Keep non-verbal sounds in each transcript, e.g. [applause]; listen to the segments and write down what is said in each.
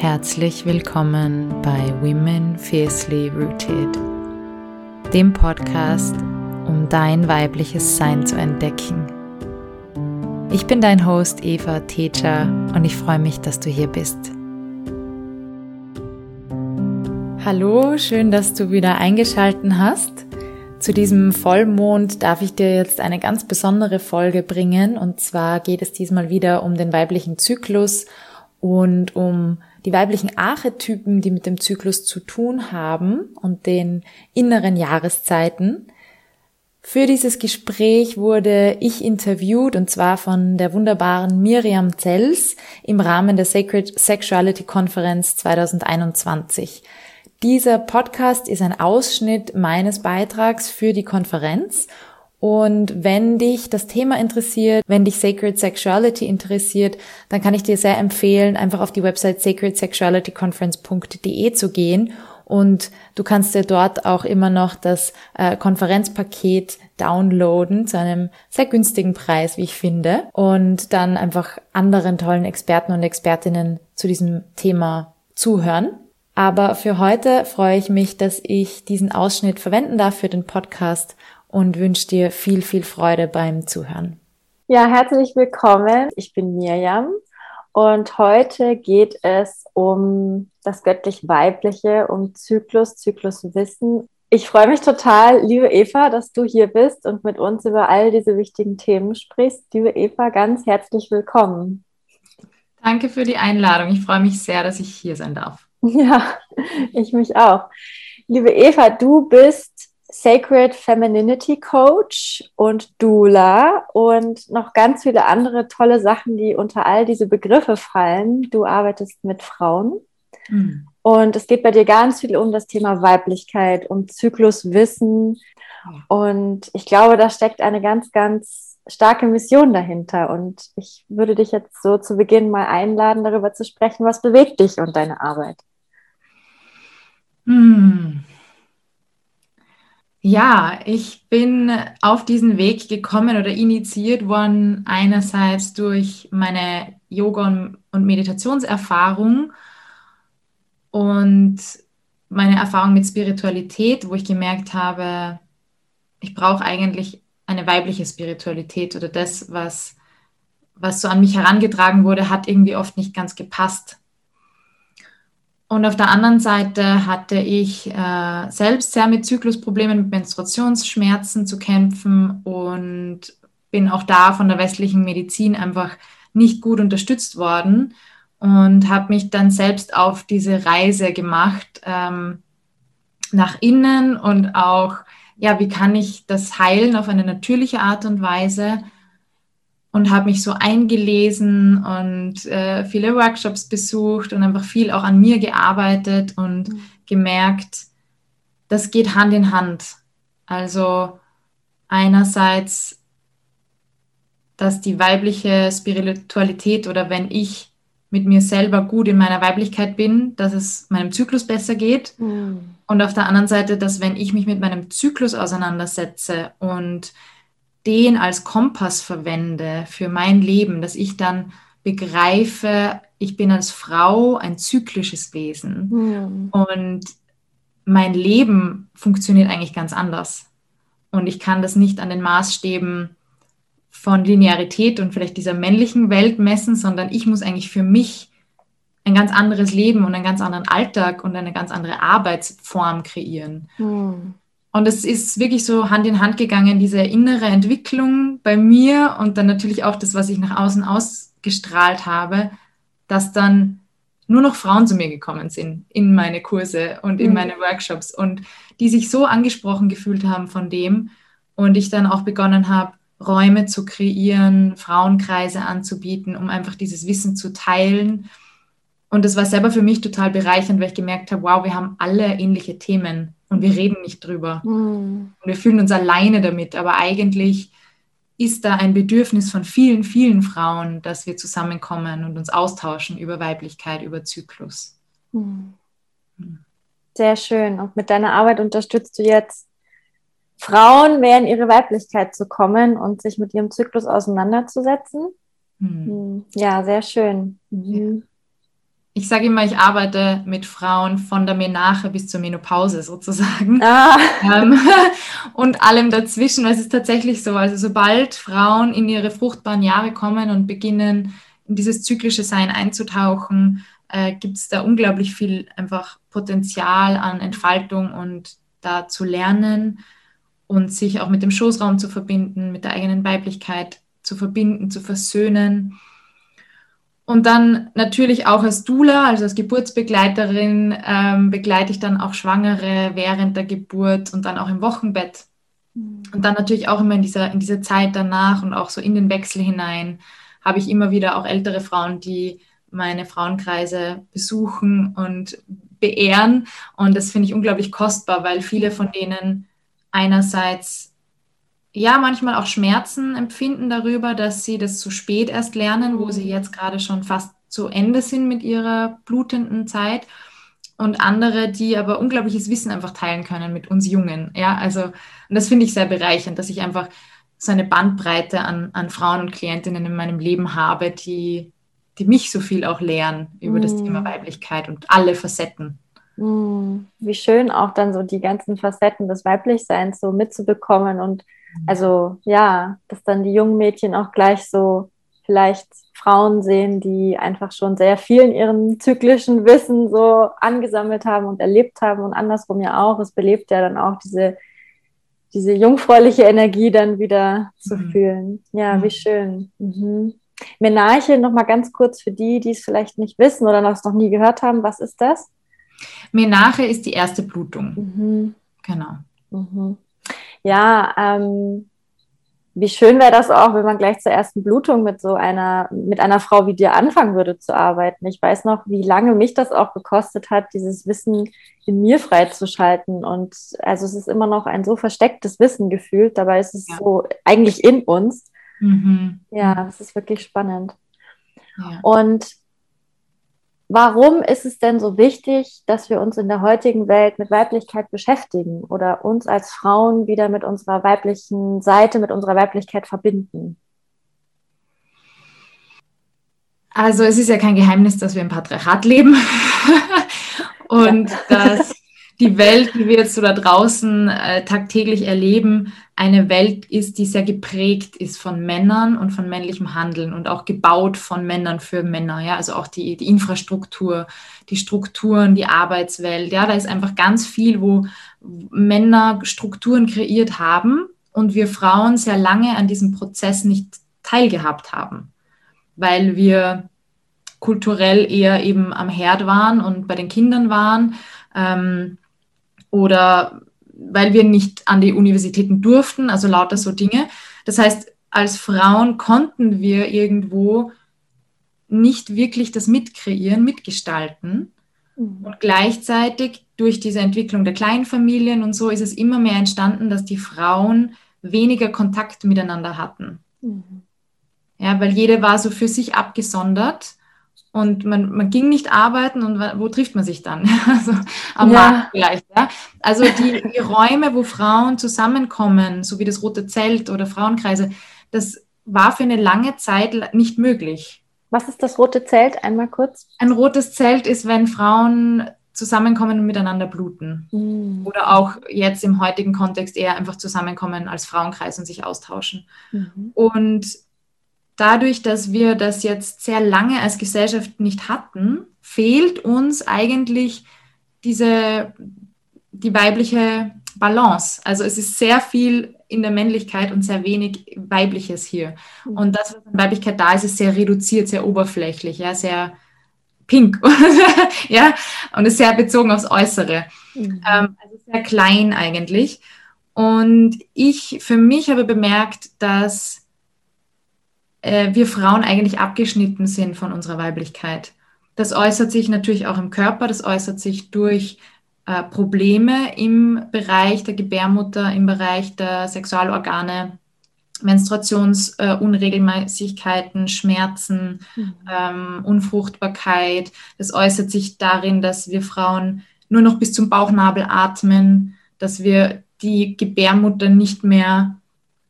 Herzlich willkommen bei Women Fiercely Rooted, dem Podcast, um dein weibliches Sein zu entdecken. Ich bin dein Host Eva Teja und ich freue mich, dass du hier bist. Hallo, schön, dass du wieder eingeschalten hast. Zu diesem Vollmond darf ich dir jetzt eine ganz besondere Folge bringen und zwar geht es diesmal wieder um den weiblichen Zyklus und um die weiblichen Archetypen, die mit dem Zyklus zu tun haben und den inneren Jahreszeiten. Für dieses Gespräch wurde ich interviewt und zwar von der wunderbaren Miriam Zels im Rahmen der Sacred Sexuality Conference 2021. Dieser Podcast ist ein Ausschnitt meines Beitrags für die Konferenz und wenn dich das Thema interessiert, wenn dich Sacred Sexuality interessiert, dann kann ich dir sehr empfehlen, einfach auf die Website sacredsexualityconference.de zu gehen und du kannst dir dort auch immer noch das äh, Konferenzpaket downloaden zu einem sehr günstigen Preis, wie ich finde, und dann einfach anderen tollen Experten und Expertinnen zu diesem Thema zuhören. Aber für heute freue ich mich, dass ich diesen Ausschnitt verwenden darf für den Podcast und wünsche dir viel, viel Freude beim Zuhören. Ja, herzlich willkommen. Ich bin Mirjam und heute geht es um das göttlich-weibliche, um Zyklus, Zykluswissen. Ich freue mich total, liebe Eva, dass du hier bist und mit uns über all diese wichtigen Themen sprichst. Liebe Eva, ganz herzlich willkommen. Danke für die Einladung. Ich freue mich sehr, dass ich hier sein darf. Ja, [laughs] ich mich auch. Liebe Eva, du bist Sacred Femininity Coach und Doula und noch ganz viele andere tolle Sachen, die unter all diese Begriffe fallen. Du arbeitest mit Frauen mhm. und es geht bei dir ganz viel um das Thema Weiblichkeit, um Zykluswissen und ich glaube, da steckt eine ganz, ganz starke Mission dahinter und ich würde dich jetzt so zu Beginn mal einladen, darüber zu sprechen, was bewegt dich und deine Arbeit. Mhm. Ja, ich bin auf diesen Weg gekommen oder initiiert worden, einerseits durch meine Yoga- und Meditationserfahrung und meine Erfahrung mit Spiritualität, wo ich gemerkt habe, ich brauche eigentlich eine weibliche Spiritualität oder das, was, was so an mich herangetragen wurde, hat irgendwie oft nicht ganz gepasst. Und auf der anderen Seite hatte ich äh, selbst sehr mit Zyklusproblemen, mit Menstruationsschmerzen zu kämpfen und bin auch da von der westlichen Medizin einfach nicht gut unterstützt worden und habe mich dann selbst auf diese Reise gemacht ähm, nach innen und auch, ja, wie kann ich das heilen auf eine natürliche Art und Weise und habe mich so eingelesen und äh, viele Workshops besucht und einfach viel auch an mir gearbeitet und mhm. gemerkt, das geht Hand in Hand. Also einerseits, dass die weibliche Spiritualität oder wenn ich mit mir selber gut in meiner Weiblichkeit bin, dass es meinem Zyklus besser geht. Mhm. Und auf der anderen Seite, dass wenn ich mich mit meinem Zyklus auseinandersetze und den als Kompass verwende für mein Leben, dass ich dann begreife, ich bin als Frau ein zyklisches Wesen mhm. und mein Leben funktioniert eigentlich ganz anders. Und ich kann das nicht an den Maßstäben von Linearität und vielleicht dieser männlichen Welt messen, sondern ich muss eigentlich für mich ein ganz anderes Leben und einen ganz anderen Alltag und eine ganz andere Arbeitsform kreieren. Mhm. Und es ist wirklich so Hand in Hand gegangen, diese innere Entwicklung bei mir und dann natürlich auch das, was ich nach außen ausgestrahlt habe, dass dann nur noch Frauen zu mir gekommen sind in meine Kurse und in mhm. meine Workshops und die sich so angesprochen gefühlt haben von dem und ich dann auch begonnen habe, Räume zu kreieren, Frauenkreise anzubieten, um einfach dieses Wissen zu teilen. Und das war selber für mich total bereichernd, weil ich gemerkt habe, wow, wir haben alle ähnliche Themen und wir reden nicht drüber. Mhm. Und wir fühlen uns alleine damit, aber eigentlich ist da ein Bedürfnis von vielen, vielen Frauen, dass wir zusammenkommen und uns austauschen über Weiblichkeit, über Zyklus. Mhm. Sehr schön. Und mit deiner Arbeit unterstützt du jetzt Frauen mehr in ihre Weiblichkeit zu kommen und sich mit ihrem Zyklus auseinanderzusetzen. Mhm. Ja, sehr schön. Mhm. Ich sage immer, ich arbeite mit Frauen von der Menache bis zur Menopause sozusagen. [laughs] Ah. Ähm, [laughs] und allem dazwischen. Es ist tatsächlich so. Also sobald Frauen in ihre fruchtbaren Jahre kommen und beginnen, in dieses zyklische Sein einzutauchen, äh, gibt es da unglaublich viel einfach Potenzial an Entfaltung und da zu lernen und sich auch mit dem Schoßraum zu verbinden, mit der eigenen Weiblichkeit zu verbinden, zu versöhnen und dann natürlich auch als Dula, also als Geburtsbegleiterin, ähm, begleite ich dann auch Schwangere während der Geburt und dann auch im Wochenbett. Mhm. Und dann natürlich auch immer in dieser, in dieser Zeit danach und auch so in den Wechsel hinein habe ich immer wieder auch ältere Frauen, die meine Frauenkreise besuchen und beehren. Und das finde ich unglaublich kostbar, weil viele von denen einerseits ja manchmal auch Schmerzen empfinden darüber, dass sie das zu spät erst lernen, wo sie jetzt gerade schon fast zu Ende sind mit ihrer blutenden Zeit. Und andere, die aber unglaubliches Wissen einfach teilen können mit uns Jungen. Ja, also, und das finde ich sehr bereichernd, dass ich einfach so eine Bandbreite an, an Frauen und Klientinnen in meinem Leben habe, die, die mich so viel auch lehren über mm. das Thema Weiblichkeit und alle Facetten. Mm. Wie schön auch dann so die ganzen Facetten des Weiblichseins so mitzubekommen und also ja, dass dann die jungen Mädchen auch gleich so vielleicht Frauen sehen, die einfach schon sehr viel in ihrem zyklischen Wissen so angesammelt haben und erlebt haben und andersrum ja auch. Es belebt ja dann auch diese, diese jungfräuliche Energie dann wieder zu mhm. fühlen. Ja, mhm. wie schön. Mhm. Menarche, nochmal ganz kurz für die, die es vielleicht nicht wissen oder noch nie gehört haben, was ist das? Menarche ist die erste Blutung. Mhm. Genau. Mhm ja, ähm, wie schön wäre das auch, wenn man gleich zur ersten Blutung mit so einer, mit einer Frau wie dir anfangen würde zu arbeiten. Ich weiß noch, wie lange mich das auch gekostet hat, dieses Wissen in mir freizuschalten. Und also es ist immer noch ein so verstecktes Wissen gefühlt, dabei ist es ja. so eigentlich in uns. Mhm. Ja, das ist wirklich spannend. Ja. Und Warum ist es denn so wichtig, dass wir uns in der heutigen Welt mit Weiblichkeit beschäftigen oder uns als Frauen wieder mit unserer weiblichen Seite, mit unserer Weiblichkeit verbinden? Also es ist ja kein Geheimnis, dass wir im Patriarchat leben [laughs] und ja. dass die Welt, die wir jetzt so da draußen äh, tagtäglich erleben, eine Welt ist, die sehr geprägt ist von Männern und von männlichem Handeln und auch gebaut von Männern für Männer. Ja, also auch die, die Infrastruktur, die Strukturen, die Arbeitswelt. Ja, da ist einfach ganz viel, wo Männer Strukturen kreiert haben und wir Frauen sehr lange an diesem Prozess nicht teilgehabt haben, weil wir kulturell eher eben am Herd waren und bei den Kindern waren. Ähm, oder weil wir nicht an die Universitäten durften, also lauter so Dinge. Das heißt, als Frauen konnten wir irgendwo nicht wirklich das mitkreieren, mitgestalten. Mhm. Und gleichzeitig durch diese Entwicklung der Kleinfamilien und so ist es immer mehr entstanden, dass die Frauen weniger Kontakt miteinander hatten. Mhm. Ja, weil jede war so für sich abgesondert und man, man ging nicht arbeiten und wo trifft man sich dann? [laughs] also am ja. Markt vielleicht. Ja? Also die, die Räume, wo Frauen zusammenkommen, so wie das Rote Zelt oder Frauenkreise, das war für eine lange Zeit nicht möglich. Was ist das Rote Zelt? Einmal kurz. Ein rotes Zelt ist, wenn Frauen zusammenkommen und miteinander bluten. Mhm. Oder auch jetzt im heutigen Kontext eher einfach zusammenkommen als Frauenkreis und sich austauschen. Mhm. Und dadurch, dass wir das jetzt sehr lange als Gesellschaft nicht hatten, fehlt uns eigentlich diese, die weibliche Balance. Also es ist sehr viel in der Männlichkeit und sehr wenig Weibliches hier. Mhm. Und das, was an Weiblichkeit da ist, ist sehr reduziert, sehr oberflächlich, ja, sehr pink, [laughs] ja, und ist sehr bezogen aufs Äußere. Mhm. Ähm, also sehr klein eigentlich. Und ich für mich habe bemerkt, dass äh, wir Frauen eigentlich abgeschnitten sind von unserer Weiblichkeit. Das äußert sich natürlich auch im Körper, das äußert sich durch äh, Probleme im Bereich der Gebärmutter, im Bereich der Sexualorgane, Menstruationsunregelmäßigkeiten, äh, Schmerzen, mhm. ähm, Unfruchtbarkeit. Das äußert sich darin, dass wir Frauen nur noch bis zum Bauchnabel atmen, dass wir die Gebärmutter nicht mehr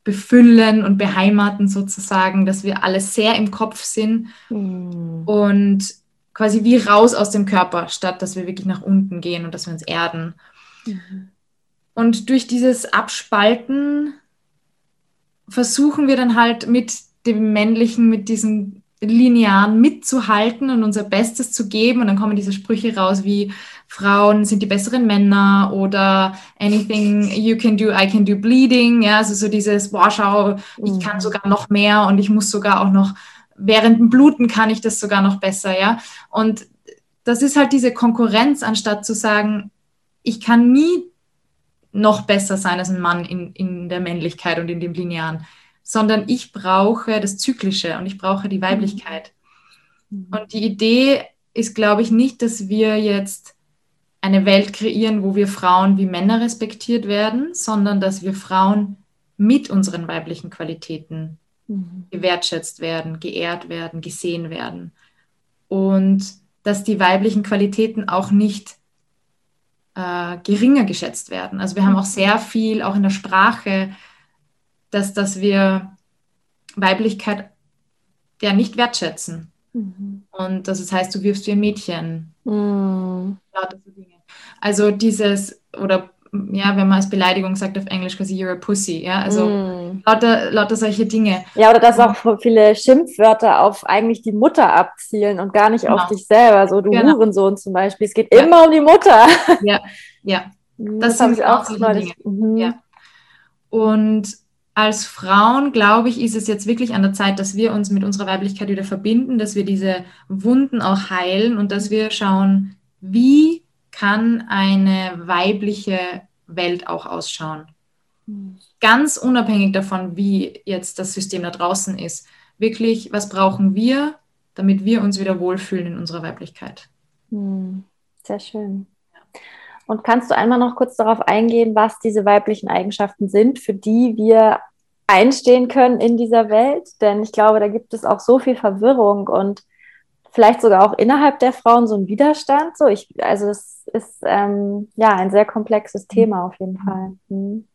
befüllen und beheimaten sozusagen, dass wir alle sehr im Kopf sind mhm. und quasi wie raus aus dem Körper, statt dass wir wirklich nach unten gehen und dass wir uns erden. Mhm. Und durch dieses Abspalten versuchen wir dann halt mit dem männlichen, mit diesen linearen mitzuhalten und unser Bestes zu geben. Und dann kommen diese Sprüche raus wie Frauen sind die besseren Männer oder anything you can do, I can do bleeding. Ja, also so dieses, boah, schau, ich kann mhm. sogar noch mehr und ich muss sogar auch noch, während dem Bluten kann ich das sogar noch besser. Ja, und das ist halt diese Konkurrenz, anstatt zu sagen, ich kann nie noch besser sein als ein Mann in, in der Männlichkeit und in dem Linearen sondern ich brauche das Zyklische und ich brauche die Weiblichkeit. Mhm. Und die Idee ist, glaube ich, nicht, dass wir jetzt eine Welt kreieren, wo wir Frauen wie Männer respektiert werden, sondern dass wir Frauen mit unseren weiblichen Qualitäten mhm. gewertschätzt werden, geehrt werden, gesehen werden. Und dass die weiblichen Qualitäten auch nicht äh, geringer geschätzt werden. Also wir haben auch sehr viel, auch in der Sprache, dass, dass wir Weiblichkeit ja nicht wertschätzen. Mhm. Und das heißt, du wirfst wie ein Mädchen. Mhm. Also dieses, oder ja, wenn man als Beleidigung sagt auf Englisch quasi you're a pussy, ja, also mm. lauter, lauter solche Dinge. Ja, oder dass auch viele Schimpfwörter auf eigentlich die Mutter abzielen und gar nicht genau. auf dich selber, so du genau. Hurensohn zum Beispiel. Es geht ja. immer um die Mutter. Ja, ja. [laughs] Mhm, das, das sind auch solche Dinge. Mhm. Ja. Und als Frauen, glaube ich, ist es jetzt wirklich an der Zeit, dass wir uns mit unserer Weiblichkeit wieder verbinden, dass wir diese Wunden auch heilen und dass wir schauen, wie kann eine weibliche Welt auch ausschauen. Ganz unabhängig davon, wie jetzt das System da draußen ist. Wirklich, was brauchen wir, damit wir uns wieder wohlfühlen in unserer Weiblichkeit? Hm, sehr schön. Und kannst du einmal noch kurz darauf eingehen, was diese weiblichen Eigenschaften sind, für die wir einstehen können in dieser Welt? Denn ich glaube, da gibt es auch so viel Verwirrung und vielleicht sogar auch innerhalb der Frauen so ein Widerstand. So, ich, also es ist ähm, ja ein sehr komplexes Thema auf jeden Fall. Mhm.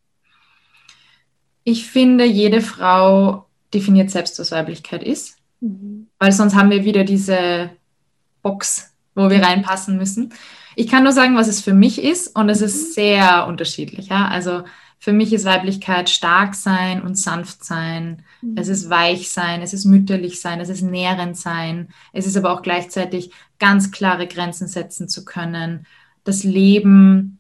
Ich finde, jede Frau definiert selbst, was Weiblichkeit ist, mhm. weil sonst haben wir wieder diese Box, wo wir reinpassen müssen. Ich kann nur sagen, was es für mich ist und es ist mhm. sehr unterschiedlich. Ja? Also für mich ist Weiblichkeit stark sein und sanft sein. Mhm. Es ist weich sein, es ist mütterlich sein, es ist nährend sein. Es ist aber auch gleichzeitig ganz klare Grenzen setzen zu können, das Leben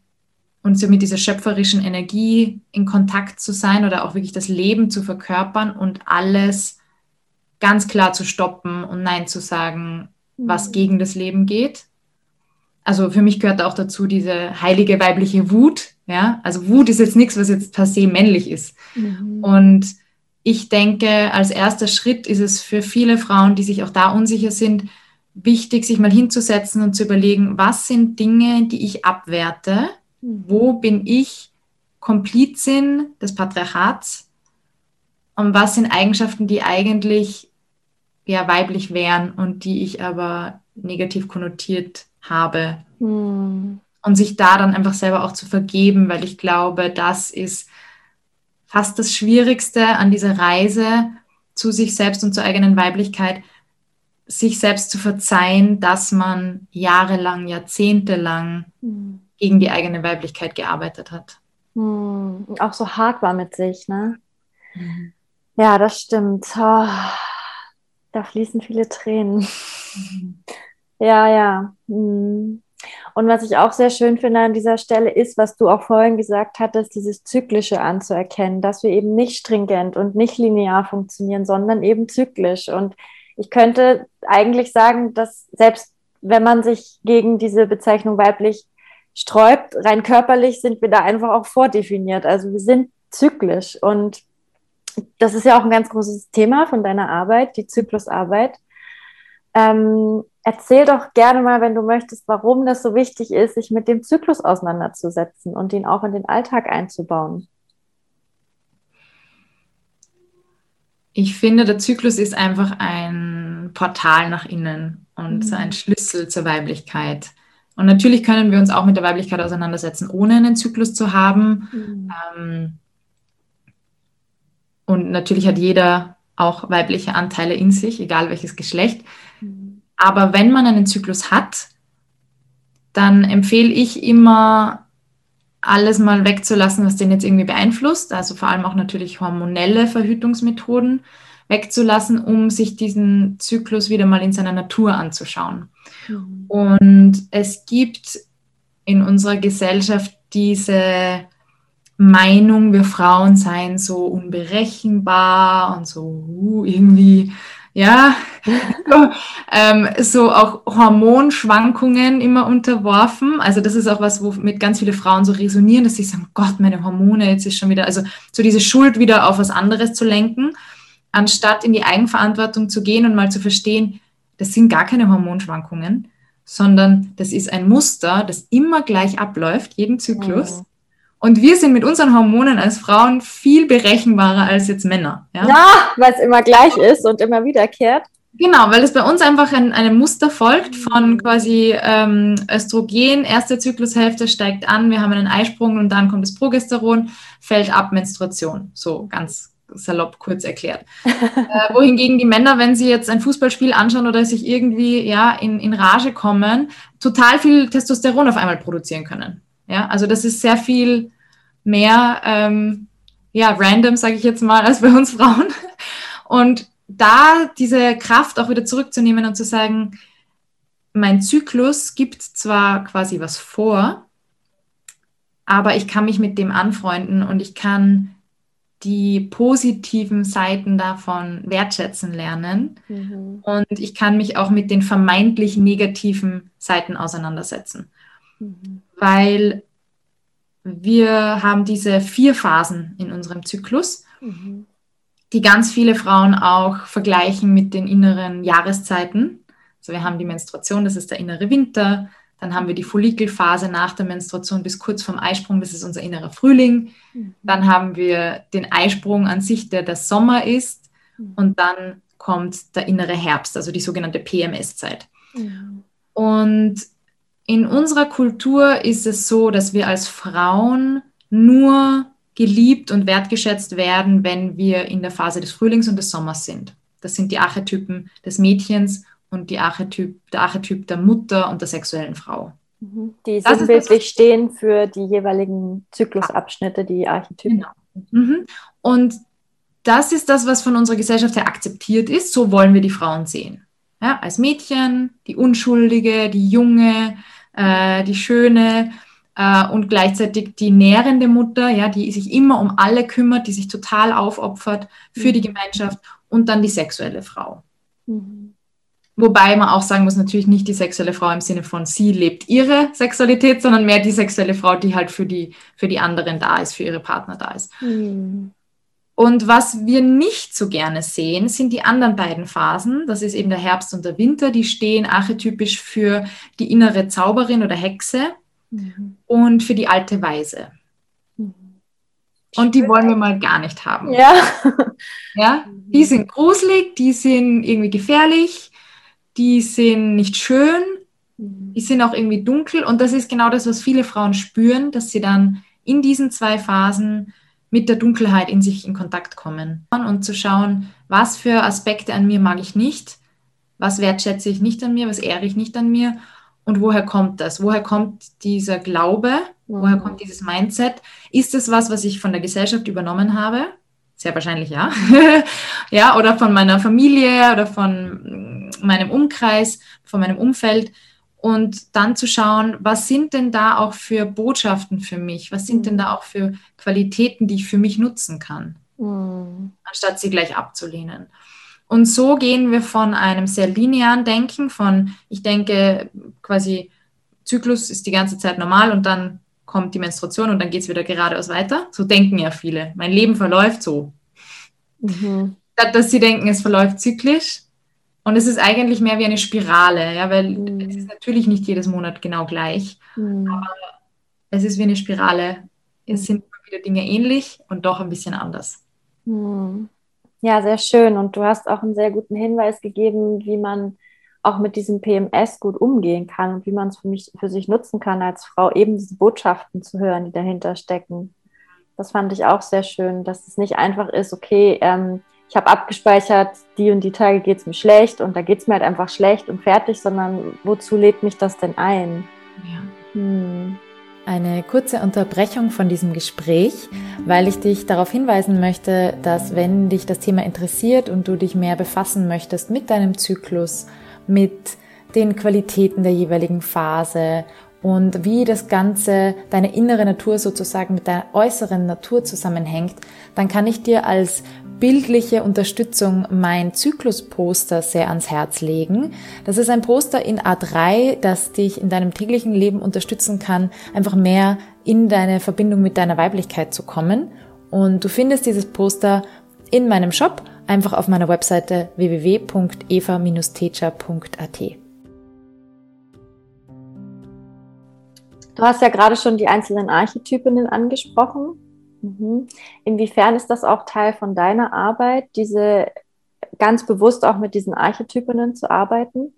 und so mit dieser schöpferischen Energie in Kontakt zu sein oder auch wirklich das Leben zu verkörpern und alles ganz klar zu stoppen und Nein zu sagen, was mhm. gegen das Leben geht also für mich gehört auch dazu diese heilige weibliche Wut. Ja, also Wut ist jetzt nichts, was jetzt per se männlich ist. Mhm. Und ich denke, als erster Schritt ist es für viele Frauen, die sich auch da unsicher sind, wichtig, sich mal hinzusetzen und zu überlegen, was sind Dinge, die ich abwerte? Mhm. Wo bin ich Komplizin des Patriarchats? Und was sind Eigenschaften, die eigentlich ja weiblich wären und die ich aber negativ konnotiert habe. Mhm. Und sich da dann einfach selber auch zu vergeben, weil ich glaube, das ist fast das Schwierigste an dieser Reise zu sich selbst und zur eigenen Weiblichkeit, sich selbst zu verzeihen, dass man jahrelang, jahrzehntelang mhm. gegen die eigene Weiblichkeit gearbeitet hat. Mhm. Und auch so hart war mit sich, ne? Mhm. Ja, das stimmt. Oh, da fließen viele Tränen. Ja, ja. Mhm. Und was ich auch sehr schön finde an dieser Stelle ist, was du auch vorhin gesagt hattest, dieses Zyklische anzuerkennen, dass wir eben nicht stringent und nicht linear funktionieren, sondern eben zyklisch. Und ich könnte eigentlich sagen, dass selbst wenn man sich gegen diese Bezeichnung weiblich sträubt, rein körperlich sind wir da einfach auch vordefiniert. Also wir sind zyklisch. Und das ist ja auch ein ganz großes Thema von deiner Arbeit, die Zyklusarbeit. Ähm, erzähl doch gerne mal, wenn du möchtest, warum das so wichtig ist, sich mit dem Zyklus auseinanderzusetzen und ihn auch in den Alltag einzubauen. Ich finde, der Zyklus ist einfach ein Portal nach innen und mhm. ein Schlüssel zur Weiblichkeit. Und natürlich können wir uns auch mit der Weiblichkeit auseinandersetzen, ohne einen Zyklus zu haben. Mhm. Ähm, und natürlich hat jeder auch weibliche Anteile in sich, egal welches Geschlecht. Mhm. Aber wenn man einen Zyklus hat, dann empfehle ich immer, alles mal wegzulassen, was den jetzt irgendwie beeinflusst. Also vor allem auch natürlich hormonelle Verhütungsmethoden wegzulassen, um sich diesen Zyklus wieder mal in seiner Natur anzuschauen. Mhm. Und es gibt in unserer Gesellschaft diese Meinung, wir Frauen seien so unberechenbar und so uh, irgendwie, ja, so, ähm, so auch Hormonschwankungen immer unterworfen. Also das ist auch was, womit ganz viele Frauen so resonieren, dass sie sagen, Gott, meine Hormone, jetzt ist schon wieder, also so diese Schuld wieder auf was anderes zu lenken, anstatt in die Eigenverantwortung zu gehen und mal zu verstehen, das sind gar keine Hormonschwankungen, sondern das ist ein Muster, das immer gleich abläuft, jeden Zyklus. Oh. Und wir sind mit unseren Hormonen als Frauen viel berechenbarer als jetzt Männer. Ja, ja weil es immer gleich ist und immer wiederkehrt. Genau, weil es bei uns einfach ein, einem Muster folgt von quasi ähm, Östrogen, erste Zyklushälfte steigt an, wir haben einen Eisprung und dann kommt das Progesteron, fällt ab, Menstruation. So ganz salopp kurz erklärt. [laughs] äh, wohingegen die Männer, wenn sie jetzt ein Fußballspiel anschauen oder sich irgendwie ja, in, in Rage kommen, total viel Testosteron auf einmal produzieren können. Ja, also das ist sehr viel mehr ähm, ja, random, sage ich jetzt mal, als bei uns Frauen. Und da diese Kraft auch wieder zurückzunehmen und zu sagen, mein Zyklus gibt zwar quasi was vor, aber ich kann mich mit dem anfreunden und ich kann die positiven Seiten davon wertschätzen lernen. Mhm. Und ich kann mich auch mit den vermeintlich negativen Seiten auseinandersetzen. Mhm. Weil wir haben diese vier Phasen in unserem Zyklus, mhm. die ganz viele Frauen auch vergleichen mit den inneren Jahreszeiten. Also wir haben die Menstruation, das ist der innere Winter. Dann haben wir die Follikelphase nach der Menstruation bis kurz vorm Eisprung, das ist unser innerer Frühling. Mhm. Dann haben wir den Eisprung an sich, der der Sommer ist. Mhm. Und dann kommt der innere Herbst, also die sogenannte PMS-Zeit. Und in unserer Kultur ist es so, dass wir als Frauen nur geliebt und wertgeschätzt werden, wenn wir in der Phase des Frühlings und des Sommers sind. Das sind die Archetypen des Mädchens und die Archetyp, der Archetyp der Mutter und der sexuellen Frau. Mhm. Die sinnbildlich stehen für die jeweiligen Zyklusabschnitte, die Archetypen. Genau. Mhm. Und das ist das, was von unserer Gesellschaft her akzeptiert ist. So wollen wir die Frauen sehen. Ja, als Mädchen, die Unschuldige, die Junge, äh, die schöne äh, und gleichzeitig die nährende Mutter, ja, die sich immer um alle kümmert, die sich total aufopfert für mhm. die Gemeinschaft und dann die sexuelle Frau. Mhm. Wobei man auch sagen muss, natürlich nicht die sexuelle Frau im Sinne von sie lebt ihre Sexualität, sondern mehr die sexuelle Frau, die halt für die, für die anderen da ist, für ihre Partner da ist. Mhm. Und was wir nicht so gerne sehen, sind die anderen beiden Phasen. Das ist eben der Herbst und der Winter. Die stehen archetypisch für die innere Zauberin oder Hexe mhm. und für die alte Weise. Mhm. Und die wollen wir mal gar nicht haben. Ja. ja. Die sind gruselig, die sind irgendwie gefährlich, die sind nicht schön, mhm. die sind auch irgendwie dunkel. Und das ist genau das, was viele Frauen spüren, dass sie dann in diesen zwei Phasen mit der Dunkelheit in sich in Kontakt kommen und zu schauen, was für Aspekte an mir mag ich nicht, was wertschätze ich nicht an mir, was ehre ich nicht an mir und woher kommt das? Woher kommt dieser Glaube? Woher kommt dieses Mindset? Ist es was, was ich von der Gesellschaft übernommen habe? Sehr wahrscheinlich ja. [laughs] ja, oder von meiner Familie oder von meinem Umkreis, von meinem Umfeld und dann zu schauen, was sind denn da auch für Botschaften für mich? Was sind denn da auch für Qualitäten, die ich für mich nutzen kann, mhm. anstatt sie gleich abzulehnen. Und so gehen wir von einem sehr linearen Denken, von ich denke quasi, Zyklus ist die ganze Zeit normal und dann kommt die Menstruation und dann geht es wieder geradeaus weiter. So denken ja viele. Mein Leben verläuft so. Mhm. Dass sie denken, es verläuft zyklisch, und es ist eigentlich mehr wie eine Spirale, ja, weil mhm. es ist natürlich nicht jedes Monat genau gleich, mhm. aber es ist wie eine Spirale. Es sind wieder Dinge ähnlich und doch ein bisschen anders. Mhm. Ja, sehr schön. Und du hast auch einen sehr guten Hinweis gegeben, wie man auch mit diesem PMS gut umgehen kann und wie man es für, mich, für sich nutzen kann als Frau, eben diese Botschaften zu hören, die dahinter stecken. Das fand ich auch sehr schön, dass es nicht einfach ist, okay, ähm, ich habe abgespeichert, die und die Tage geht es mir schlecht und da geht es mir halt einfach schlecht und fertig, sondern wozu lädt mich das denn ein? Ja. Hm. Eine kurze Unterbrechung von diesem Gespräch, weil ich dich darauf hinweisen möchte, dass wenn dich das Thema interessiert und du dich mehr befassen möchtest mit deinem Zyklus, mit den Qualitäten der jeweiligen Phase und wie das Ganze, deine innere Natur sozusagen mit deiner äußeren Natur zusammenhängt, dann kann ich dir als bildliche Unterstützung mein Zyklusposter sehr ans Herz legen. Das ist ein Poster in A3, das dich in deinem täglichen Leben unterstützen kann, einfach mehr in deine Verbindung mit deiner Weiblichkeit zu kommen. Und du findest dieses Poster in meinem Shop, einfach auf meiner Webseite www.eva-teacher.at. Du hast ja gerade schon die einzelnen Archetypen angesprochen. Mhm. Inwiefern ist das auch Teil von deiner Arbeit, diese ganz bewusst auch mit diesen Archetypen zu arbeiten?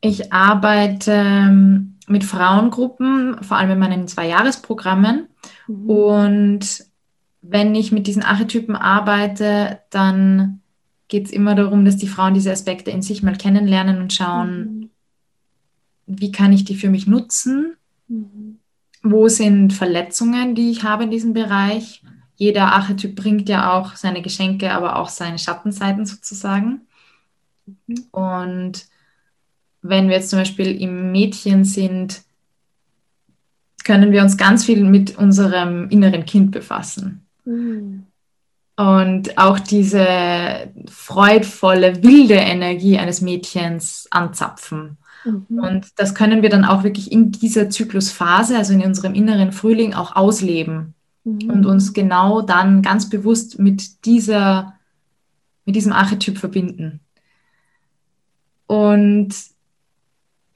Ich arbeite ähm, mit Frauengruppen, vor allem in meinen Zwei-Jahres-Programmen. Mhm. Und wenn ich mit diesen Archetypen arbeite, dann geht es immer darum, dass die Frauen diese Aspekte in sich mal kennenlernen und schauen, mhm wie kann ich die für mich nutzen? Mhm. Wo sind Verletzungen, die ich habe in diesem Bereich? Jeder Archetyp bringt ja auch seine Geschenke, aber auch seine Schattenseiten sozusagen. Mhm. Und wenn wir jetzt zum Beispiel im Mädchen sind, können wir uns ganz viel mit unserem inneren Kind befassen. Mhm. Und auch diese freudvolle, wilde Energie eines Mädchens anzapfen. Mhm. Und das können wir dann auch wirklich in dieser Zyklusphase, also in unserem inneren Frühling, auch ausleben mhm. und uns genau dann ganz bewusst mit dieser, mit diesem Archetyp verbinden. Und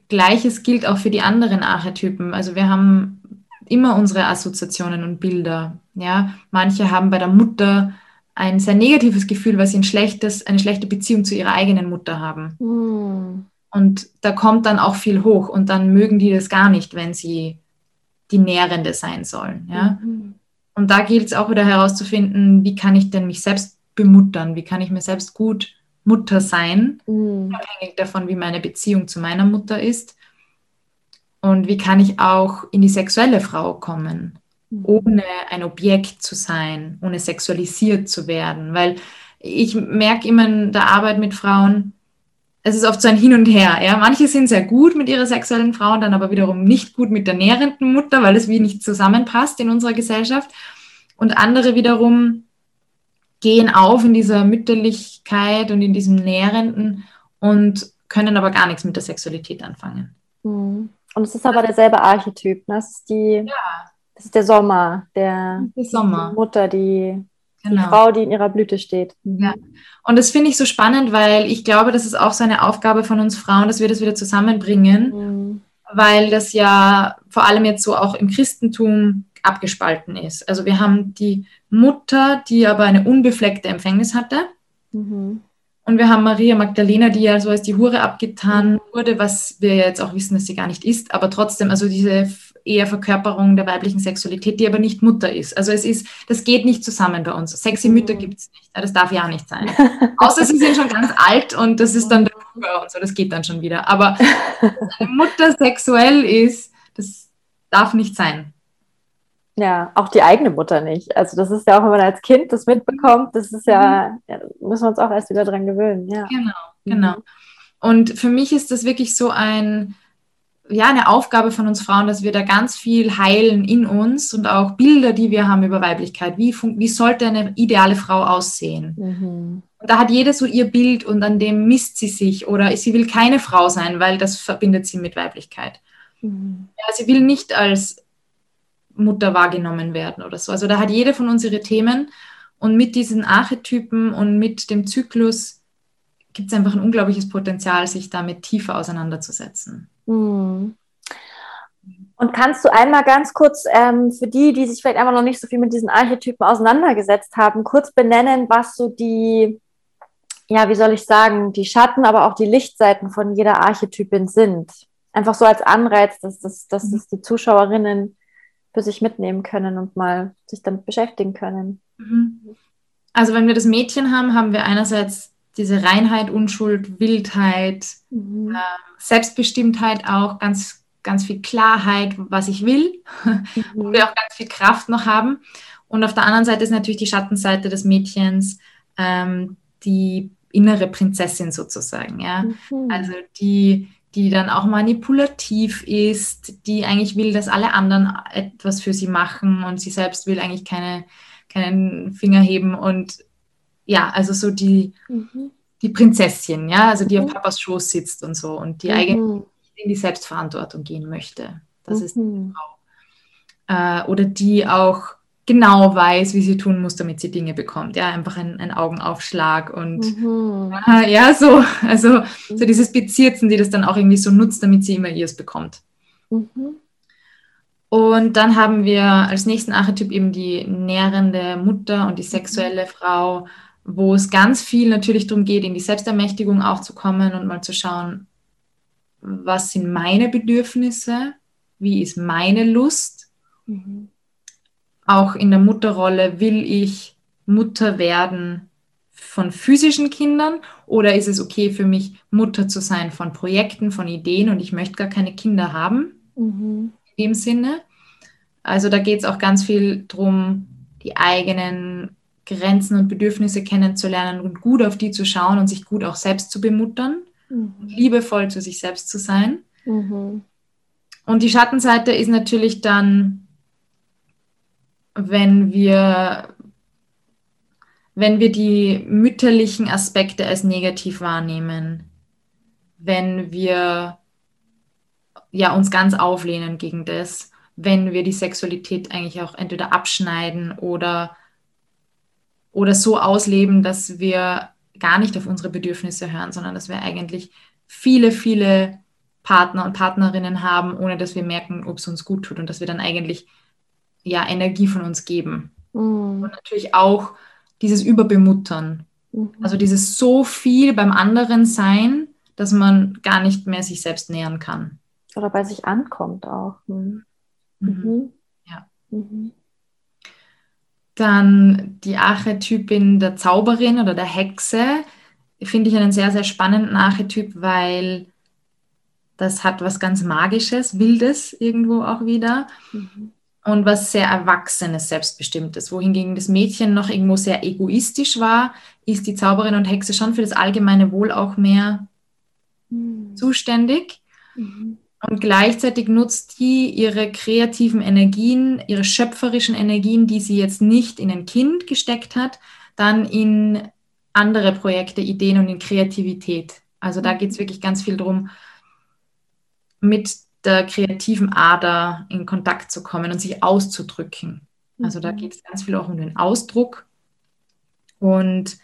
Gleiches gilt auch für die anderen Archetypen. Also wir haben immer unsere Assoziationen und Bilder. Ja, manche haben bei der Mutter ein sehr negatives Gefühl, weil sie ein schlechtes, eine schlechte Beziehung zu ihrer eigenen Mutter haben. Mhm. Und da kommt dann auch viel hoch und dann mögen die das gar nicht, wenn sie die Nährende sein sollen. Ja? Mhm. Und da gilt es auch wieder herauszufinden, wie kann ich denn mich selbst bemuttern, wie kann ich mir selbst gut Mutter sein, mhm. abhängig davon, wie meine Beziehung zu meiner Mutter ist. Und wie kann ich auch in die sexuelle Frau kommen, mhm. ohne ein Objekt zu sein, ohne sexualisiert zu werden. Weil ich merke immer in der Arbeit mit Frauen, es ist oft so ein Hin und Her. Ja? Manche sind sehr gut mit ihrer sexuellen Frau und dann aber wiederum nicht gut mit der nährenden Mutter, weil es wie nicht zusammenpasst in unserer Gesellschaft. Und andere wiederum gehen auf in dieser Mütterlichkeit und in diesem Nährenden und können aber gar nichts mit der Sexualität anfangen. Hm. Und es ist aber derselbe Archetyp. Ne? Das, ist die, ja. das ist der Sommer, der, der Sommer. Die Mutter, die Genau. Die Frau, die in ihrer Blüte steht. Mhm. Ja. Und das finde ich so spannend, weil ich glaube, das ist auch so eine Aufgabe von uns Frauen, dass wir das wieder zusammenbringen, mhm. weil das ja vor allem jetzt so auch im Christentum abgespalten ist. Also wir haben die Mutter, die aber eine unbefleckte Empfängnis hatte. Mhm. Und wir haben Maria Magdalena, die ja so als die Hure abgetan wurde, was wir jetzt auch wissen, dass sie gar nicht ist, aber trotzdem, also diese eher Verkörperung der weiblichen Sexualität, die aber nicht Mutter ist. Also es ist, das geht nicht zusammen bei uns. Sexy Mütter mhm. gibt es nicht. Das darf ja nicht sein. [laughs] Außer sie sind schon ganz alt und das ist dann der Bruder und so, das geht dann schon wieder. Aber [laughs] eine Mutter sexuell ist, das darf nicht sein. Ja, auch die eigene Mutter nicht. Also das ist ja auch, wenn man als Kind das mitbekommt, das ist ja, mhm. ja müssen wir uns auch erst wieder dran gewöhnen. Ja. Genau, genau. Mhm. Und für mich ist das wirklich so ein, ja, eine Aufgabe von uns Frauen, dass wir da ganz viel heilen in uns und auch Bilder, die wir haben über Weiblichkeit. Wie, wie sollte eine ideale Frau aussehen? Mhm. Und da hat jeder so ihr Bild und an dem misst sie sich oder sie will keine Frau sein, weil das verbindet sie mit Weiblichkeit. Mhm. Ja, sie will nicht als Mutter wahrgenommen werden oder so. Also da hat jeder von uns ihre Themen und mit diesen Archetypen und mit dem Zyklus gibt es einfach ein unglaubliches Potenzial, sich damit tiefer auseinanderzusetzen. Hm. Und kannst du einmal ganz kurz ähm, für die, die sich vielleicht einfach noch nicht so viel mit diesen Archetypen auseinandergesetzt haben, kurz benennen, was so die, ja, wie soll ich sagen, die Schatten, aber auch die Lichtseiten von jeder Archetypin sind? Einfach so als Anreiz, dass, dass, dass, dass die Zuschauerinnen für sich mitnehmen können und mal sich damit beschäftigen können. Mhm. Also wenn wir das Mädchen haben, haben wir einerseits diese Reinheit, Unschuld, Wildheit, mhm. äh, Selbstbestimmtheit auch, ganz, ganz viel Klarheit, was ich will, mhm. wo wir auch ganz viel Kraft noch haben. Und auf der anderen Seite ist natürlich die Schattenseite des Mädchens, ähm, die innere Prinzessin sozusagen, ja. Mhm. Also die, die dann auch manipulativ ist, die eigentlich will, dass alle anderen etwas für sie machen und sie selbst will eigentlich keine, keinen Finger heben und ja, also so die, mhm. die Prinzessin, ja, also die mhm. auf Papas Schoß sitzt und so und die mhm. eigentlich in die Selbstverantwortung gehen möchte. Das ist die mhm. Frau. Äh, oder die auch genau weiß, wie sie tun muss, damit sie Dinge bekommt. Ja, einfach ein, ein Augenaufschlag und mhm. ja, so, also so dieses Bezirzen, die das dann auch irgendwie so nutzt, damit sie immer ihrs bekommt. Mhm. Und dann haben wir als nächsten Archetyp eben die nährende Mutter und die sexuelle mhm. Frau, wo es ganz viel natürlich darum geht, in die Selbstermächtigung auch zu kommen und mal zu schauen, was sind meine Bedürfnisse, wie ist meine Lust. Mhm auch in der Mutterrolle, will ich Mutter werden von physischen Kindern oder ist es okay für mich, Mutter zu sein von Projekten, von Ideen und ich möchte gar keine Kinder haben mhm. in dem Sinne. Also da geht es auch ganz viel darum, die eigenen Grenzen und Bedürfnisse kennenzulernen und gut auf die zu schauen und sich gut auch selbst zu bemuttern, mhm. liebevoll zu sich selbst zu sein. Mhm. Und die Schattenseite ist natürlich dann wenn wir, wenn wir die mütterlichen Aspekte als negativ wahrnehmen, wenn wir ja, uns ganz auflehnen gegen das, wenn wir die Sexualität eigentlich auch entweder abschneiden oder, oder so ausleben, dass wir gar nicht auf unsere Bedürfnisse hören, sondern dass wir eigentlich viele, viele Partner und Partnerinnen haben, ohne dass wir merken, ob es uns gut tut und dass wir dann eigentlich ja, Energie von uns geben. Mhm. Und natürlich auch dieses Überbemuttern. Mhm. Also dieses so viel beim anderen sein, dass man gar nicht mehr sich selbst nähern kann. Oder bei sich ankommt auch. Mhm. mhm. mhm. Ja. Dann die Archetypin der Zauberin oder der Hexe finde ich einen sehr, sehr spannenden Archetyp, weil das hat was ganz Magisches, Wildes irgendwo auch wieder. Mhm und was sehr Erwachsenes, Selbstbestimmtes. Wohingegen das Mädchen noch irgendwo sehr egoistisch war, ist die Zauberin und Hexe schon für das allgemeine Wohl auch mehr mhm. zuständig. Mhm. Und gleichzeitig nutzt die ihre kreativen Energien, ihre schöpferischen Energien, die sie jetzt nicht in ein Kind gesteckt hat, dann in andere Projekte, Ideen und in Kreativität. Also da mhm. geht es wirklich ganz viel darum, mit der kreativen Ader in Kontakt zu kommen und sich auszudrücken. Also da mhm. geht es ganz viel auch um den Ausdruck und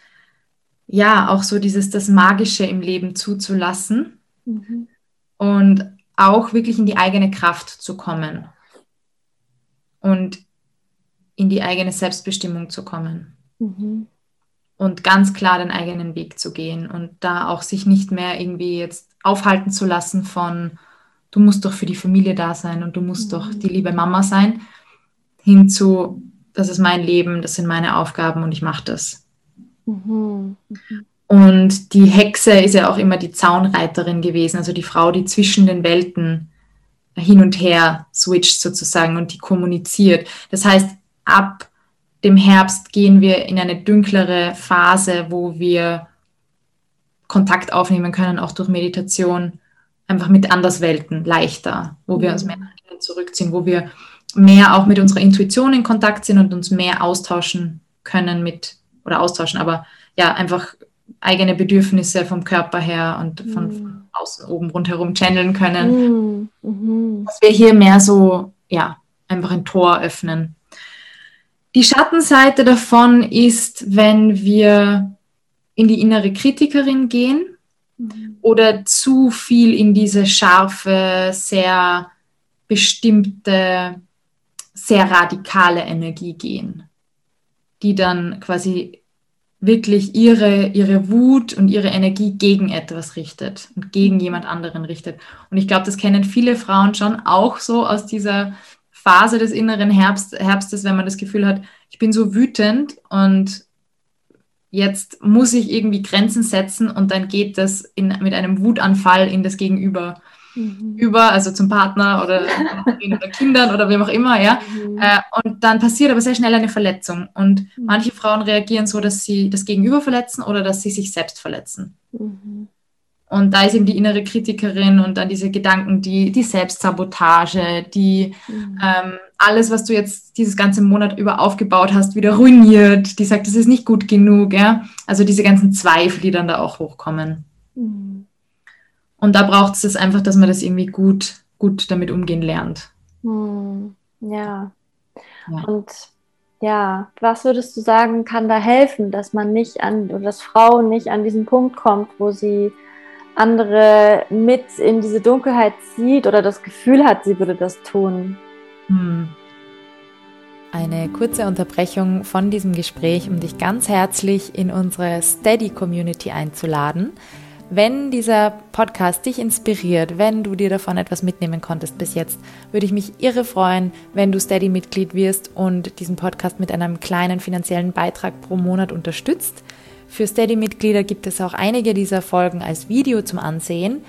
ja, auch so dieses das Magische im Leben zuzulassen mhm. und auch wirklich in die eigene Kraft zu kommen und in die eigene Selbstbestimmung zu kommen. Mhm. Und ganz klar den eigenen Weg zu gehen und da auch sich nicht mehr irgendwie jetzt aufhalten zu lassen von, du musst doch für die Familie da sein und du musst mhm. doch die liebe Mama sein, hinzu, das ist mein Leben, das sind meine Aufgaben und ich mache das. Mhm. Mhm. Und die Hexe ist ja auch immer die Zaunreiterin gewesen, also die Frau, die zwischen den Welten hin und her switcht sozusagen und die kommuniziert. Das heißt, ab dem Herbst gehen wir in eine dunklere Phase, wo wir Kontakt aufnehmen können, auch durch Meditation einfach mit Anderswelten leichter, wo wir uns mehr zurückziehen, wo wir mehr auch mit unserer Intuition in Kontakt sind und uns mehr austauschen können mit, oder austauschen, aber ja, einfach eigene Bedürfnisse vom Körper her und von, von außen oben rundherum channeln können. Mhm. Mhm. Dass wir hier mehr so, ja, einfach ein Tor öffnen. Die Schattenseite davon ist, wenn wir in die innere Kritikerin gehen Mhm. oder zu viel in diese scharfe, sehr bestimmte, sehr radikale Energie gehen, die dann quasi wirklich ihre, ihre Wut und ihre Energie gegen etwas richtet und gegen mhm. jemand anderen richtet. Und ich glaube, das kennen viele Frauen schon auch so aus dieser Phase des inneren Herbst, Herbstes, wenn man das Gefühl hat, ich bin so wütend und jetzt muss ich irgendwie Grenzen setzen und dann geht das in, mit einem Wutanfall in das Gegenüber mhm. über, also zum Partner oder, [laughs] oder Kindern oder wem auch immer, ja. Mhm. Äh, und dann passiert aber sehr schnell eine Verletzung. Und mhm. manche Frauen reagieren so, dass sie das Gegenüber verletzen oder dass sie sich selbst verletzen. Mhm. Und da ist eben die innere Kritikerin und dann diese Gedanken, die, die Selbstsabotage, die mhm. ähm, alles, was du jetzt dieses ganze Monat über aufgebaut hast, wieder ruiniert. Die sagt, das ist nicht gut genug. Ja? Also diese ganzen Zweifel, die dann da auch hochkommen. Mhm. Und da braucht es das einfach, dass man das irgendwie gut, gut damit umgehen lernt. Mhm. Ja. ja. Und ja, was würdest du sagen, kann da helfen, dass man nicht an, oder dass Frau nicht an diesen Punkt kommt, wo sie andere mit in diese Dunkelheit zieht oder das Gefühl hat, sie würde das tun. Hm. Eine kurze Unterbrechung von diesem Gespräch, um dich ganz herzlich in unsere Steady Community einzuladen. Wenn dieser Podcast dich inspiriert, wenn du dir davon etwas mitnehmen konntest bis jetzt, würde ich mich irre freuen, wenn du Steady-Mitglied wirst und diesen Podcast mit einem kleinen finanziellen Beitrag pro Monat unterstützt. Für Steady-Mitglieder gibt es auch einige dieser Folgen als Video zum Ansehen.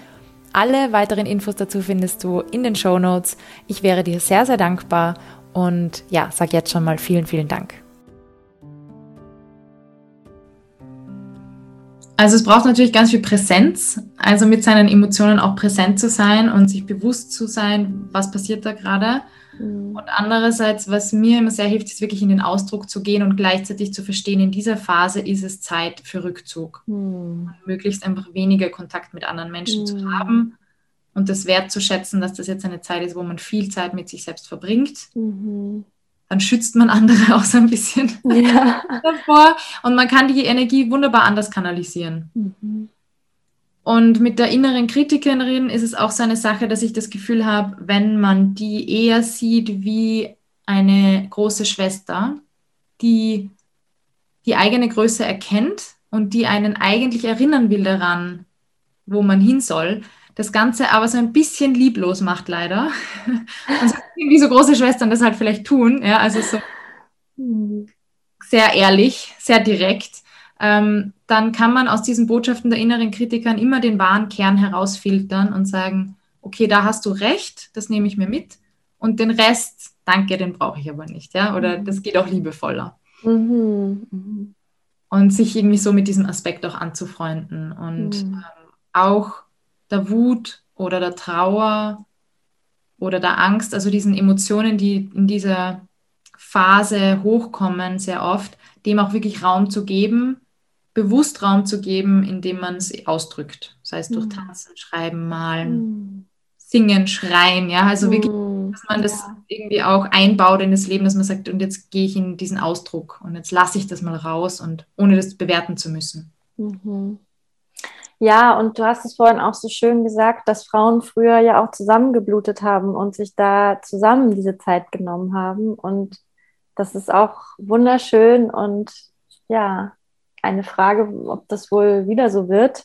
Alle weiteren Infos dazu findest du in den Show Notes. Ich wäre dir sehr, sehr dankbar und ja, sag jetzt schon mal vielen, vielen Dank. Also es braucht natürlich ganz viel Präsenz, also mit seinen Emotionen auch präsent zu sein und sich bewusst zu sein, was passiert da gerade. Mhm. Und andererseits, was mir immer sehr hilft, ist wirklich in den Ausdruck zu gehen und gleichzeitig zu verstehen, in dieser Phase ist es Zeit für Rückzug. Mhm. Möglichst einfach weniger Kontakt mit anderen Menschen mhm. zu haben und das wertzuschätzen, dass das jetzt eine Zeit ist, wo man viel Zeit mit sich selbst verbringt. Mhm. Dann schützt man andere [laughs] auch so ein bisschen ja. davor und man kann die Energie wunderbar anders kanalisieren. Mhm. Und mit der inneren Kritikerin ist es auch so eine Sache, dass ich das Gefühl habe, wenn man die eher sieht wie eine große Schwester, die die eigene Größe erkennt und die einen eigentlich erinnern will daran, wo man hin soll, das Ganze aber so ein bisschen lieblos macht leider. [laughs] Und so, wie so große Schwestern das halt vielleicht tun, ja, also so sehr ehrlich, sehr direkt ähm, dann kann man aus diesen Botschaften der inneren Kritikern immer den wahren Kern herausfiltern und sagen, okay, da hast du recht, das nehme ich mir mit. Und den Rest, danke, den brauche ich aber nicht. Ja? Oder mhm. das geht auch liebevoller. Mhm. Mhm. Und sich irgendwie so mit diesem Aspekt auch anzufreunden. Und mhm. ähm, auch der Wut oder der Trauer oder der Angst, also diesen Emotionen, die in dieser Phase hochkommen, sehr oft, dem auch wirklich Raum zu geben bewusst Raum zu geben, indem man es ausdrückt. Sei es durch mhm. Tanzen, Schreiben, Malen, mhm. Singen, Schreien, ja, also wirklich, mhm. dass man das irgendwie auch einbaut in das Leben, dass man sagt, und jetzt gehe ich in diesen Ausdruck und jetzt lasse ich das mal raus und ohne das bewerten zu müssen. Mhm. Ja, und du hast es vorhin auch so schön gesagt, dass Frauen früher ja auch zusammengeblutet haben und sich da zusammen diese Zeit genommen haben. Und das ist auch wunderschön und ja, eine Frage, ob das wohl wieder so wird.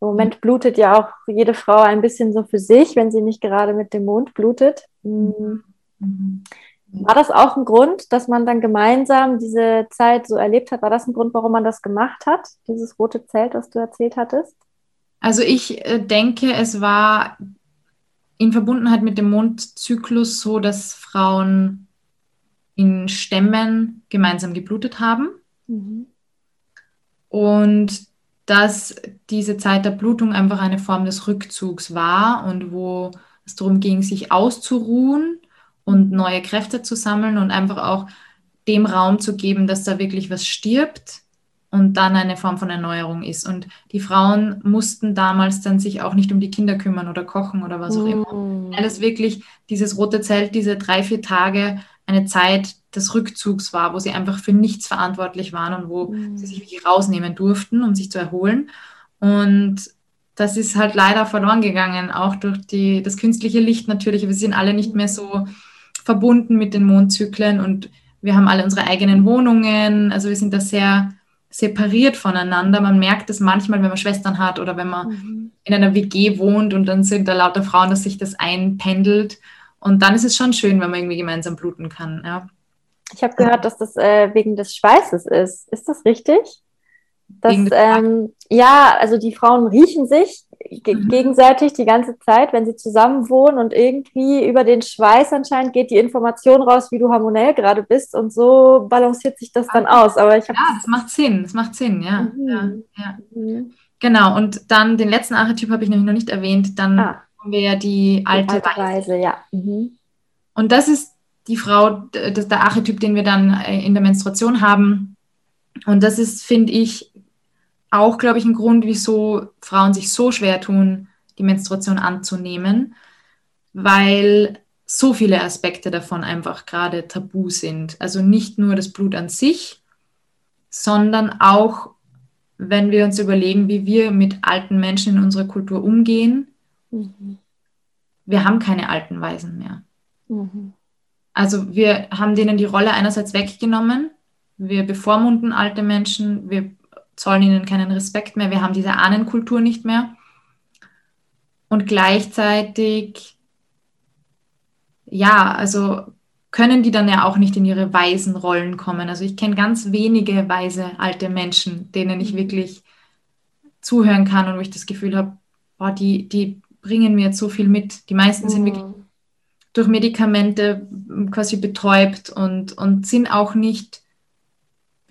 Im Moment blutet ja auch jede Frau ein bisschen so für sich, wenn sie nicht gerade mit dem Mond blutet. Mhm. War das auch ein Grund, dass man dann gemeinsam diese Zeit so erlebt hat? War das ein Grund, warum man das gemacht hat, dieses rote Zelt, was du erzählt hattest? Also ich äh, denke, es war in Verbundenheit mit dem Mondzyklus so, dass Frauen in Stämmen gemeinsam geblutet haben. Mhm. Und dass diese Zeit der Blutung einfach eine Form des Rückzugs war und wo es darum ging, sich auszuruhen und neue Kräfte zu sammeln und einfach auch dem Raum zu geben, dass da wirklich was stirbt und dann eine Form von Erneuerung ist. Und die Frauen mussten damals dann sich auch nicht um die Kinder kümmern oder kochen oder was auch immer. Mm. Weil es wirklich dieses rote Zelt, diese drei, vier Tage eine Zeit des Rückzugs war, wo sie einfach für nichts verantwortlich waren und wo mhm. sie sich wirklich rausnehmen durften, um sich zu erholen. Und das ist halt leider verloren gegangen, auch durch die, das künstliche Licht natürlich. Wir sind alle nicht mehr so verbunden mit den Mondzyklen und wir haben alle unsere eigenen Wohnungen. Also wir sind da sehr separiert voneinander. Man merkt es manchmal, wenn man Schwestern hat oder wenn man mhm. in einer WG wohnt und dann sind da lauter Frauen, dass sich das einpendelt. Und dann ist es schon schön, wenn man irgendwie gemeinsam bluten kann. Ja. Ich habe gehört, dass das äh, wegen des Schweißes ist. Ist das richtig? Das, ähm, ja, also die Frauen riechen sich mhm. gegenseitig die ganze Zeit, wenn sie zusammen wohnen und irgendwie über den Schweiß anscheinend geht die Information raus, wie du hormonell gerade bist und so balanciert sich das dann aus. Aber ich ja, das macht Sinn, das macht Sinn, ja. Mhm. ja, ja. Mhm. Genau, und dann den letzten Archetyp habe ich nämlich noch nicht erwähnt, dann ah. haben wir ja die alte, die alte Weise. Weise ja. Mhm. Und das ist die Frau, das der Archetyp, den wir dann äh, in der Menstruation haben. Und das ist, finde ich, auch, glaube ich, ein Grund, wieso Frauen sich so schwer tun, die Menstruation anzunehmen, weil so viele Aspekte davon einfach gerade tabu sind. Also nicht nur das Blut an sich, sondern auch, wenn wir uns überlegen, wie wir mit alten Menschen in unserer Kultur umgehen. Mhm. Wir haben keine alten Weisen mehr. Mhm. Also wir haben denen die Rolle einerseits weggenommen. Wir bevormunden alte Menschen, wir zollen ihnen keinen Respekt mehr, wir haben diese Ahnenkultur nicht mehr. Und gleichzeitig, ja, also können die dann ja auch nicht in ihre weisen Rollen kommen. Also ich kenne ganz wenige weise alte Menschen, denen ich wirklich zuhören kann und wo ich das Gefühl habe, boah, die, die bringen mir jetzt so viel mit. Die meisten sind wirklich mhm. durch Medikamente quasi betäubt und, und sind auch nicht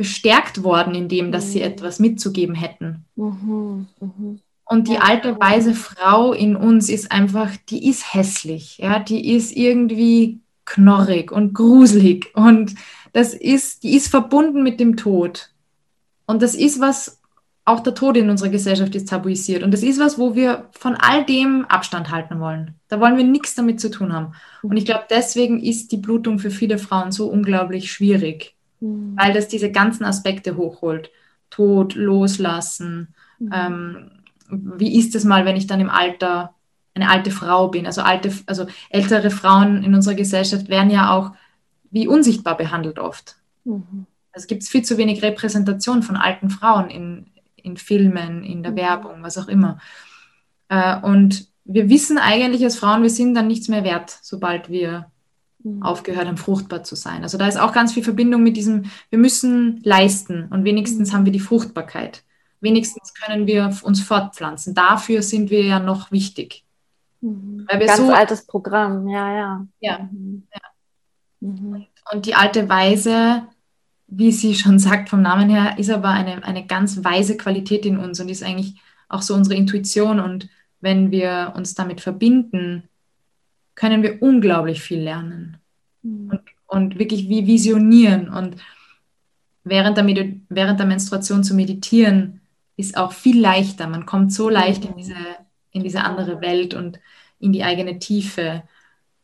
bestärkt worden in dem, dass mhm. sie etwas mitzugeben hätten. Mhm. Mhm. Und die alte weise Frau in uns ist einfach, die ist hässlich, ja, die ist irgendwie knorrig und gruselig und das ist, die ist verbunden mit dem Tod. Und das ist was, auch der Tod in unserer Gesellschaft ist tabuisiert. Und das ist was, wo wir von all dem Abstand halten wollen. Da wollen wir nichts damit zu tun haben. Und ich glaube, deswegen ist die Blutung für viele Frauen so unglaublich schwierig mhm. weil das diese ganzen Aspekte hochholt. Tod, Loslassen. Mhm. Ähm, wie ist es mal, wenn ich dann im Alter eine alte Frau bin? Also alte, also ältere Frauen in unserer Gesellschaft werden ja auch wie unsichtbar behandelt oft. Mhm. Es gibt viel zu wenig Repräsentation von alten Frauen in, in Filmen, in der mhm. Werbung, was auch immer. Äh, und wir wissen eigentlich als Frauen, wir sind dann nichts mehr wert, sobald wir mhm. aufgehört haben, fruchtbar zu sein. Also da ist auch ganz viel Verbindung mit diesem, wir müssen leisten und wenigstens mhm. haben wir die Fruchtbarkeit. Wenigstens können wir uns fortpflanzen. Dafür sind wir ja noch wichtig. Mhm. Ganz so, altes Programm, ja, ja. Ja. Mhm. ja. Mhm. Und die alte Weise, wie sie [laughs] schon sagt vom Namen her, ist aber eine, eine ganz weise Qualität in uns und ist eigentlich auch so unsere Intuition. Und wenn wir uns damit verbinden, können wir unglaublich viel lernen mhm. und, und, wirklich wie visionieren. Und während der, während der Menstruation zu meditieren, ist auch viel leichter. Man kommt so leicht in diese, in diese andere Welt und in die eigene Tiefe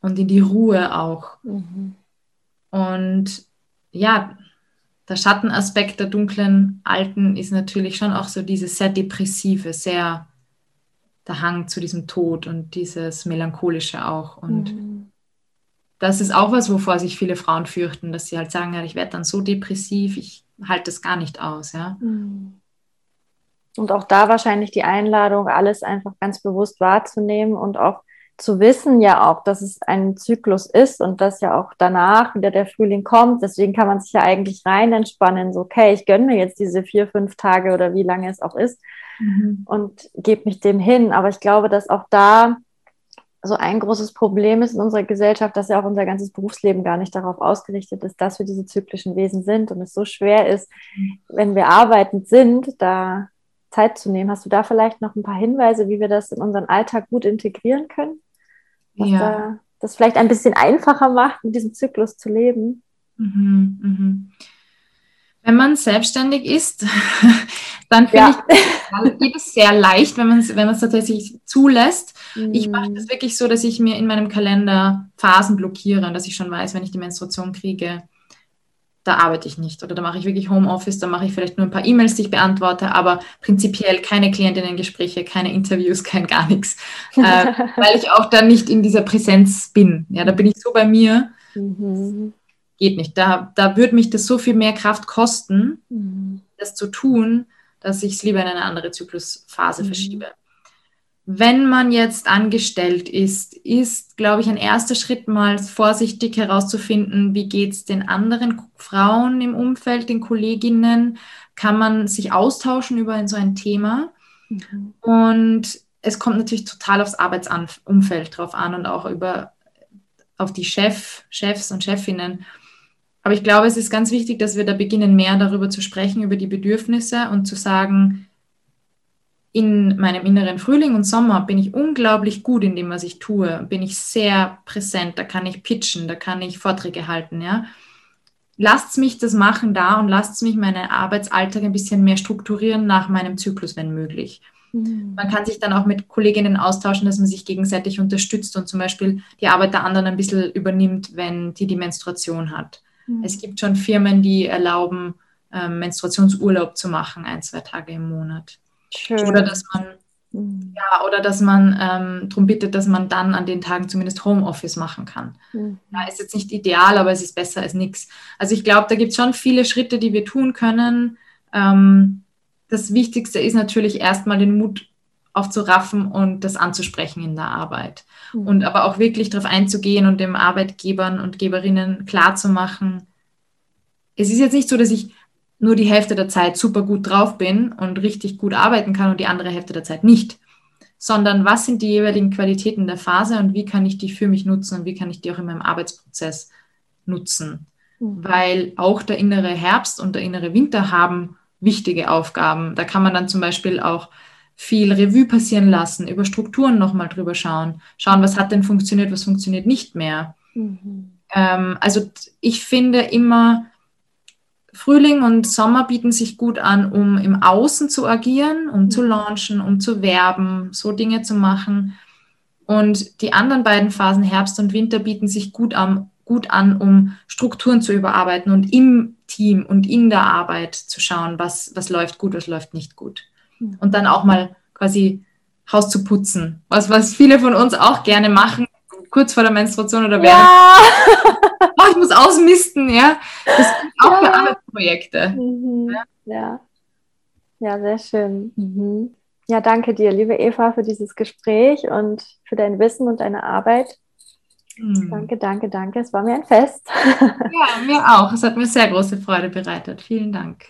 und in die Ruhe auch. Mhm. Und ja, der Schattenaspekt der dunklen Alten ist natürlich schon auch so dieses sehr depressive, sehr der Hang zu diesem Tod und dieses Melancholische auch. Und mhm. das ist auch was, wovor sich viele Frauen fürchten, dass sie halt sagen, ja, ich werde dann so depressiv, ich halte das gar nicht aus. Ja. Mhm. Und auch da wahrscheinlich die Einladung, alles einfach ganz bewusst wahrzunehmen und auch zu wissen ja auch, dass es ein Zyklus ist und dass ja auch danach wieder der Frühling kommt. Deswegen kann man sich ja eigentlich rein entspannen, so, okay, ich gönne mir jetzt diese vier, fünf Tage oder wie lange es auch ist mhm. und gebe mich dem hin. Aber ich glaube, dass auch da so ein großes Problem ist in unserer Gesellschaft, dass ja auch unser ganzes Berufsleben gar nicht darauf ausgerichtet ist, dass wir diese zyklischen Wesen sind und es so schwer ist, wenn wir arbeitend sind, da Zeit zu nehmen. Hast du da vielleicht noch ein paar Hinweise, wie wir das in unseren Alltag gut integrieren können? Was ja. da das vielleicht ein bisschen einfacher macht, mit diesem Zyklus zu leben? Mhm, mhm. Wenn man selbstständig ist, [laughs] dann finde ja. ich geht es sehr leicht, wenn man es wenn tatsächlich zulässt. Mhm. Ich mache das wirklich so, dass ich mir in meinem Kalender Phasen blockiere und dass ich schon weiß, wenn ich die Menstruation kriege, da arbeite ich nicht. Oder da mache ich wirklich Homeoffice, da mache ich vielleicht nur ein paar E-Mails, die ich beantworte, aber prinzipiell keine Klientinnen-Gespräche, keine Interviews, [laughs] kein gar nichts. Äh, [laughs] weil ich auch dann nicht in dieser Präsenz bin. Ja, da bin ich so bei mir. Mhm. Geht nicht. Da, da würde mich das so viel mehr Kraft kosten, mhm. das zu tun, dass ich es lieber in eine andere Zyklusphase mhm. verschiebe. Wenn man jetzt angestellt ist, ist, glaube ich, ein erster Schritt mal vorsichtig herauszufinden, wie geht es den anderen Frauen im Umfeld, den Kolleginnen, kann man sich austauschen über so ein Thema. Mhm. Und es kommt natürlich total aufs Arbeitsumfeld drauf an und auch über auf die Chef, Chefs und Chefinnen. Aber ich glaube, es ist ganz wichtig, dass wir da beginnen, mehr darüber zu sprechen, über die Bedürfnisse und zu sagen, in meinem inneren Frühling und Sommer bin ich unglaublich gut in dem, was ich tue, bin ich sehr präsent, da kann ich pitchen, da kann ich Vorträge halten, ja. Lasst mich das machen da und lasst mich meinen Arbeitsalltag ein bisschen mehr strukturieren nach meinem Zyklus, wenn möglich. Mhm. Man kann sich dann auch mit Kolleginnen austauschen, dass man sich gegenseitig unterstützt und zum Beispiel die Arbeit der anderen ein bisschen übernimmt, wenn die die Menstruation hat. Mhm. Es gibt schon Firmen, die erlauben, ähm, Menstruationsurlaub zu machen, ein, zwei Tage im Monat. Schön. Oder dass man, mhm. ja, oder dass man ähm, darum bittet, dass man dann an den Tagen zumindest Homeoffice machen kann. Mhm. Ja, ist jetzt nicht ideal, aber es ist besser als nichts. Also ich glaube, da gibt es schon viele Schritte, die wir tun können. Ähm, das Wichtigste ist natürlich erstmal den Mut aufzuraffen und das anzusprechen in der Arbeit. Mhm. Und aber auch wirklich darauf einzugehen und dem Arbeitgebern und Geberinnen klarzumachen, es ist jetzt nicht so, dass ich nur die Hälfte der Zeit super gut drauf bin und richtig gut arbeiten kann und die andere Hälfte der Zeit nicht, sondern was sind die jeweiligen Qualitäten der Phase und wie kann ich die für mich nutzen und wie kann ich die auch in meinem Arbeitsprozess nutzen. Mhm. Weil auch der innere Herbst und der innere Winter haben wichtige Aufgaben. Da kann man dann zum Beispiel auch viel Revue passieren lassen, über Strukturen nochmal drüber schauen, schauen, was hat denn funktioniert, was funktioniert nicht mehr. Mhm. Ähm, also ich finde immer, Frühling und Sommer bieten sich gut an, um im Außen zu agieren, um zu launchen, um zu werben, so Dinge zu machen. Und die anderen beiden Phasen, Herbst und Winter, bieten sich gut an, gut an, um Strukturen zu überarbeiten und im Team und in der Arbeit zu schauen, was, was läuft gut, was läuft nicht gut. Und dann auch mal quasi Haus zu putzen, was, was viele von uns auch gerne machen, kurz vor der Menstruation oder während. Ja. [laughs] oh, ich muss ausmisten, ja. Das sind auch ja. für Arbeitsprojekte. Mhm. Ja. ja. ja. sehr schön. Mhm. Ja, danke dir, liebe Eva, für dieses Gespräch und für dein Wissen und deine Arbeit. Mhm. Danke, danke, danke. Es war mir ein Fest. ja, mir auch. Es hat mir sehr große Freude bereitet. Vielen Dank.